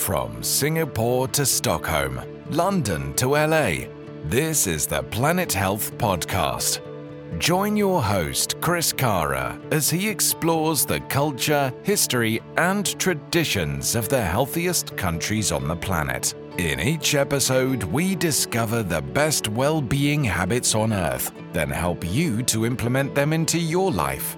From Singapore to Stockholm, London to LA, this is the Planet Health Podcast. Join your host, Chris Cara, as he explores the culture, history, and traditions of the healthiest countries on the planet. In each episode, we discover the best well being habits on Earth, then help you to implement them into your life.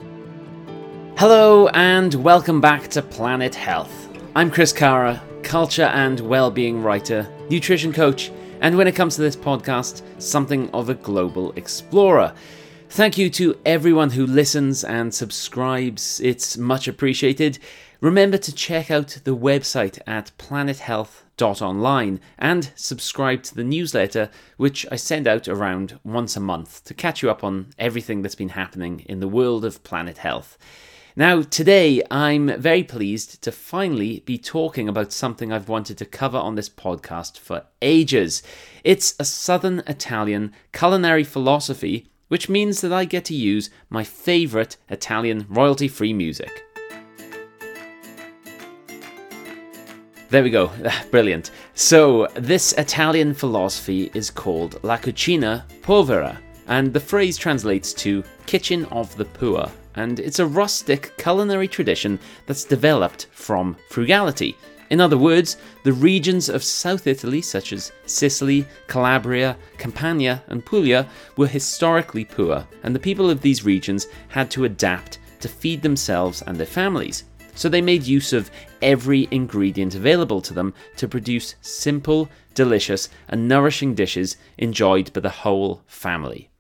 Hello, and welcome back to Planet Health. I'm Chris Cara, culture and well-being writer, nutrition coach, and when it comes to this podcast, something of a global explorer. Thank you to everyone who listens and subscribes. It's much appreciated. Remember to check out the website at planethealth.online and subscribe to the newsletter, which I send out around once a month to catch you up on everything that's been happening in the world of planet health. Now, today I'm very pleased to finally be talking about something I've wanted to cover on this podcast for ages. It's a Southern Italian culinary philosophy, which means that I get to use my favourite Italian royalty free music. There we go, ah, brilliant. So, this Italian philosophy is called La Cucina Povera, and the phrase translates to kitchen of the poor and it's a rustic culinary tradition that's developed from frugality. In other words, the regions of South Italy, such as Sicily, Calabria, Campania, and Puglia, were historically poor, and the people of these regions had to adapt to feed themselves and their families. So they made use of every ingredient available to them to produce simple, delicious, and nourishing dishes enjoyed by the whole family.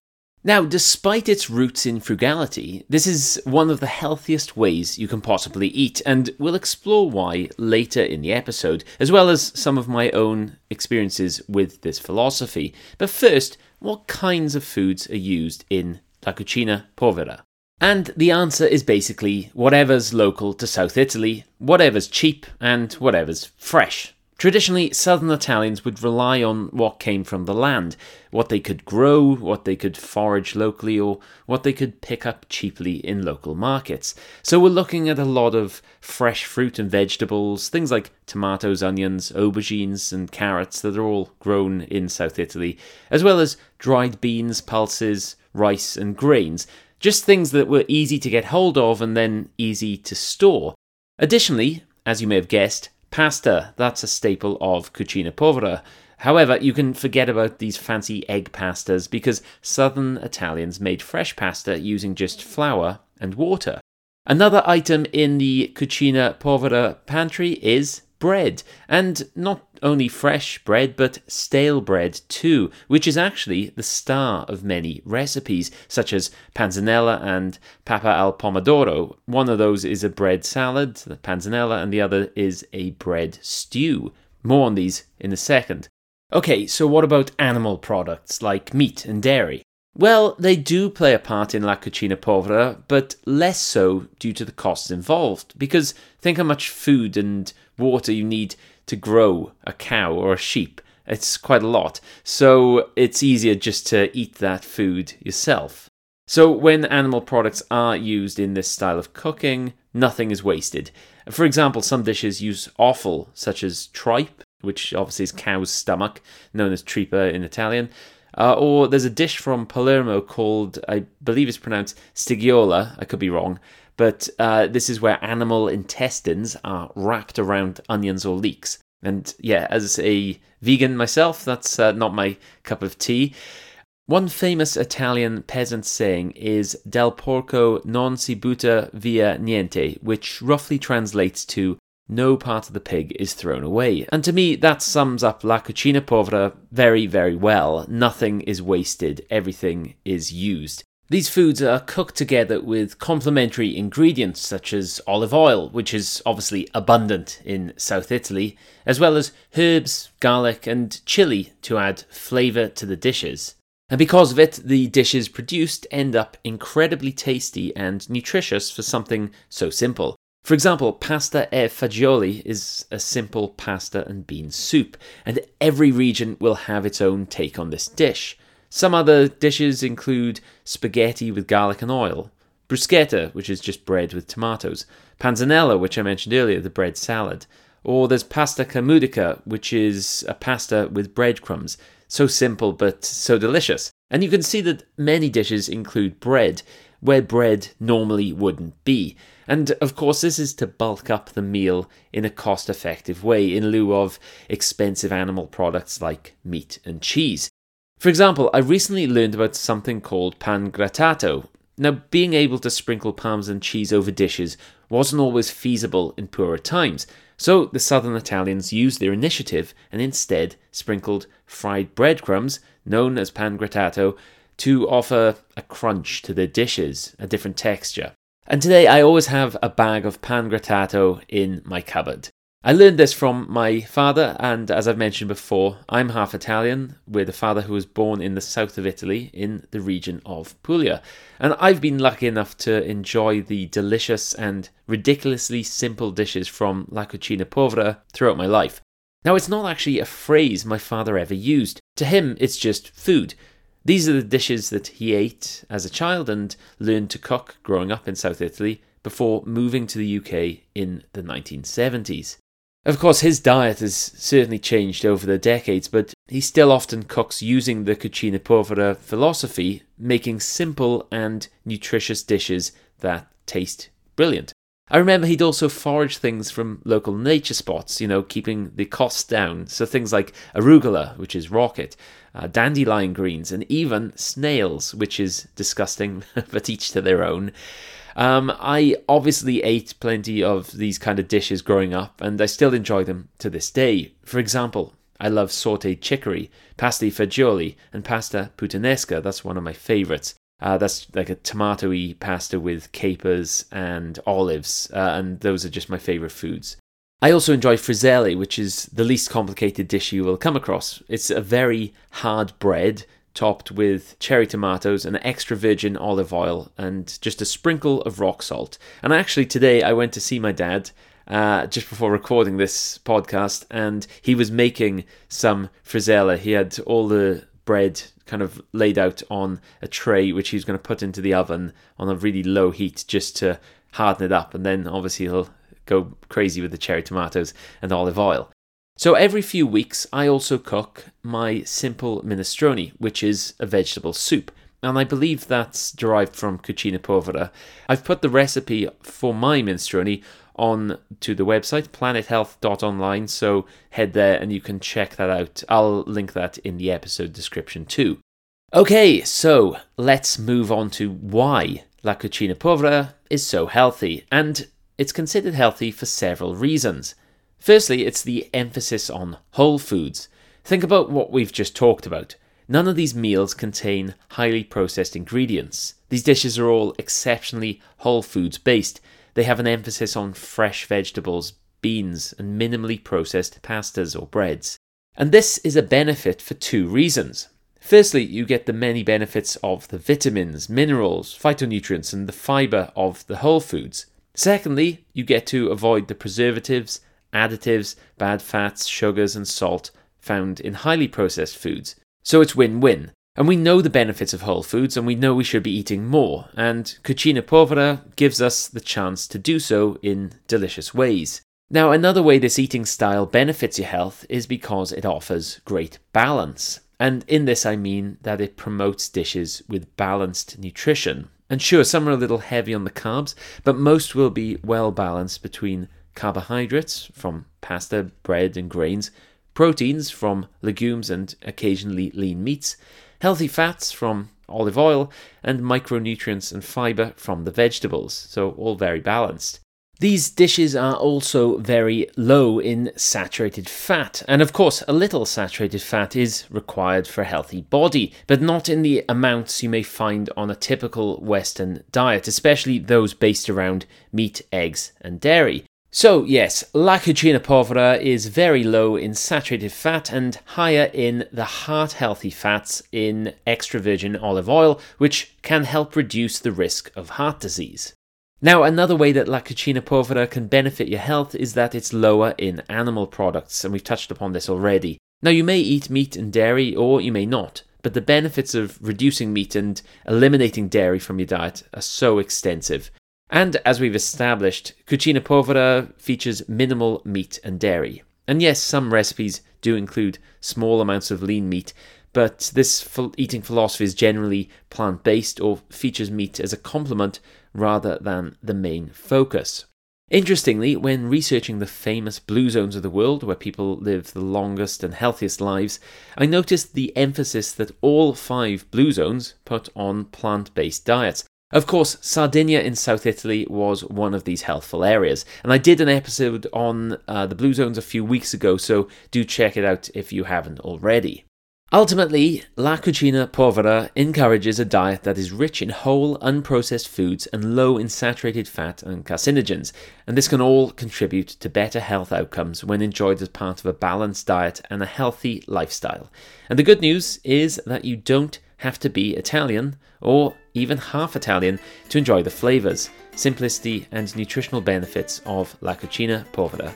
Now, despite its roots in frugality, this is one of the healthiest ways you can possibly eat, and we'll explore why later in the episode, as well as some of my own experiences with this philosophy. But first, what kinds of foods are used in La Cucina Povera? And the answer is basically whatever's local to South Italy, whatever's cheap, and whatever's fresh. Traditionally, southern Italians would rely on what came from the land, what they could grow, what they could forage locally, or what they could pick up cheaply in local markets. So we're looking at a lot of fresh fruit and vegetables, things like tomatoes, onions, aubergines, and carrots that are all grown in South Italy, as well as dried beans, pulses, rice, and grains. Just things that were easy to get hold of and then easy to store. Additionally, as you may have guessed, Pasta, that's a staple of Cucina Povera. However, you can forget about these fancy egg pastas because southern Italians made fresh pasta using just flour and water. Another item in the Cucina Povera pantry is bread, and not only fresh bread, but stale bread too, which is actually the star of many recipes, such as panzanella and pappa al pomodoro. One of those is a bread salad, the panzanella, and the other is a bread stew. More on these in a second. Okay, so what about animal products like meat and dairy? Well, they do play a part in La Cucina Povera, but less so due to the costs involved. Because think how much food and water you need to grow a cow or a sheep. It's quite a lot. So it's easier just to eat that food yourself. So when animal products are used in this style of cooking, nothing is wasted. For example, some dishes use offal, such as tripe, which obviously is cow's stomach, known as tripa in Italian, uh, or there's a dish from Palermo called, I believe it's pronounced stigghiola, I could be wrong, but uh, this is where animal intestines are wrapped around onions or leeks. And yeah, as a vegan myself, that's uh, not my cup of tea. One famous Italian peasant saying is del porco non si butta via niente, which roughly translates to no part of the pig is thrown away. And to me, that sums up La Cucina Povera very, very well. Nothing is wasted, everything is used. These foods are cooked together with complementary ingredients such as olive oil, which is obviously abundant in South Italy, as well as herbs, garlic, and chili to add flavour to the dishes. And because of it, the dishes produced end up incredibly tasty and nutritious for something so simple. For example, pasta e fagioli is a simple pasta and bean soup, and every region will have its own take on this dish. Some other dishes include spaghetti with garlic and oil, bruschetta, which is just bread with tomatoes, panzanella, which I mentioned earlier, the bread salad, Or there's pasta ca' muddica, which is a pasta with breadcrumbs. So simple but so delicious. And you can see that many dishes include bread, where bread normally wouldn't be. And of course, this is to bulk up the meal in a cost effective way in lieu of expensive animal products like meat and cheese. For example, I recently learned about something called pan grattato. Now, being able to sprinkle parmesan cheese over dishes wasn't always feasible in poorer times, so the southern Italians used their initiative and instead sprinkled fried breadcrumbs, known as pan grattato, to offer a crunch to their dishes, a different texture. And today I always have a bag of pan grattato in my cupboard. I learned this from my father, and as I've mentioned before, I'm half Italian, with a father who was born in the south of Italy, in the region of Puglia. And I've been lucky enough to enjoy the delicious and ridiculously simple dishes from La Cucina Povera throughout my life. Now, it's not actually a phrase my father ever used. To him, it's just food. These are the dishes that he ate as a child and learned to cook growing up in South Italy before moving to the UK in the 1970s. Of course, his diet has certainly changed over the decades, but he still often cooks using the Cucina Povera philosophy, making simple and nutritious dishes that taste brilliant. I remember he'd also forage things from local nature spots, you know, keeping the costs down. So things like arugula, which is rocket, uh, dandelion greens, and even snails, which is disgusting, but each to their own. Um, I obviously ate plenty of these kind of dishes growing up, and I still enjoy them to this day. For example, I love sauteed chicory, pasta fagioli, and pasta puttanesca. That's one of my favorites. Uh, that's like a tomatoey pasta with capers and olives, uh, and those are just my favorite foods. I also enjoy frizzelle, which is the least complicated dish you will come across. It's a very hard bread topped with cherry tomatoes and extra virgin olive oil and just a sprinkle of rock salt. And actually, today I went to see my dad uh, just before recording this podcast, and he was making some frizzelle. He had all the bread kind of laid out on a tray, which he's going to put into the oven on a really low heat just to harden it up. And then obviously he'll go crazy with the cherry tomatoes and olive oil. So every few weeks, I also cook my simple minestrone, which is a vegetable soup. And I believe that's derived from Cucina Povera. I've put the recipe for my minestrone on to the website planethealth.online so head there and you can check that out i'll link that in the episode description too okay so let's move on to why la cucina povera is so healthy and it's considered healthy for several reasons. Firstly, it's the emphasis on whole foods. Think about what we've just talked about. None of these meals contain highly processed ingredients. These dishes are all exceptionally whole foods based. They have an emphasis on fresh vegetables, beans, and minimally processed pastas or breads. And this is a benefit for two reasons. Firstly, you get the many benefits of the vitamins, minerals, phytonutrients, and the fibre of the whole foods. Secondly, you get to avoid the preservatives, additives, bad fats, sugars, and salt found in highly processed foods. So it's win win. And we know the benefits of whole foods and we know we should be eating more, and Cucina Povera gives us the chance to do so in delicious ways. Now, another way this eating style benefits your health is because it offers great balance. And in this, I mean that it promotes dishes with balanced nutrition, and sure, some are a little heavy on the carbs, but most will be well balanced between carbohydrates from pasta, bread, and grains, proteins from legumes and occasionally lean meats, healthy fats from olive oil, and micronutrients and fiber from the vegetables, so all very balanced. These dishes are also very low in saturated fat, and of course, a little saturated fat is required for a healthy body, but not in the amounts you may find on a typical Western diet, especially those based around meat, eggs, and dairy. So, yes, La Povera is very low in saturated fat and higher in the heart healthy fats in extra virgin olive oil, which can help reduce the risk of heart disease. Now, another way that La Povera can benefit your health is that it's lower in animal products, and we've touched upon this already. Now, you may eat meat and dairy, or you may not, but the benefits of reducing meat and eliminating dairy from your diet are so extensive. And as we've established, cucina povera features minimal meat and dairy. And yes, some recipes do include small amounts of lean meat, but this eating philosophy is generally plant based or features meat as a complement rather than the main focus. Interestingly, when researching the famous blue zones of the world where people live the longest and healthiest lives, I noticed the emphasis that all five blue zones put on plant based diets. Of course, Sardinia in South Italy was one of these healthful areas, and I did an episode on uh, the blue zones a few weeks ago, so do check it out if you haven't already. Ultimately, La Cucina Povera encourages a diet that is rich in whole, unprocessed foods and low in saturated fat and carcinogens, and this can all contribute to better health outcomes when enjoyed as part of a balanced diet and a healthy lifestyle. And the good news is that you don't have to be Italian or even half Italian to enjoy the flavours, simplicity, and nutritional benefits of La Cucina Povera.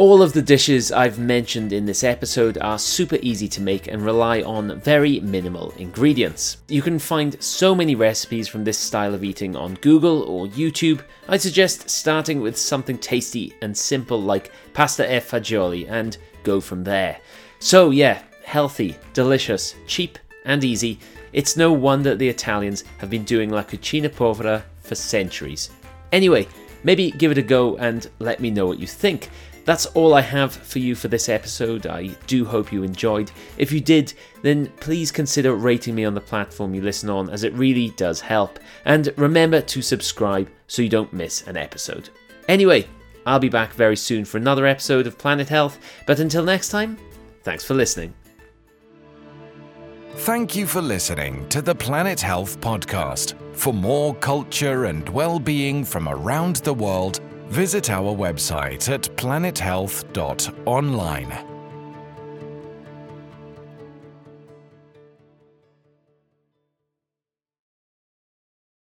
All of the dishes I've mentioned in this episode are super easy to make and rely on very minimal ingredients. You can find so many recipes from this style of eating on Google or YouTube. I'd suggest starting with something tasty and simple like pasta e fagioli and go from there. So, yeah, healthy, delicious, cheap, and easy. It's no wonder the Italians have been doing La Cucina Povera for centuries. Anyway, maybe give it a go and let me know what you think. That's all I have for you for this episode. I do hope you enjoyed. If you did, then please consider rating me on the platform you listen on, as it really does help. And remember to subscribe so you don't miss an episode. Anyway, I'll be back very soon for another episode of Planet Health, but until next time, thanks for listening. Thank you for listening to the Planet Health Podcast. For more culture and well being from around the world, visit our website at planethealth.online.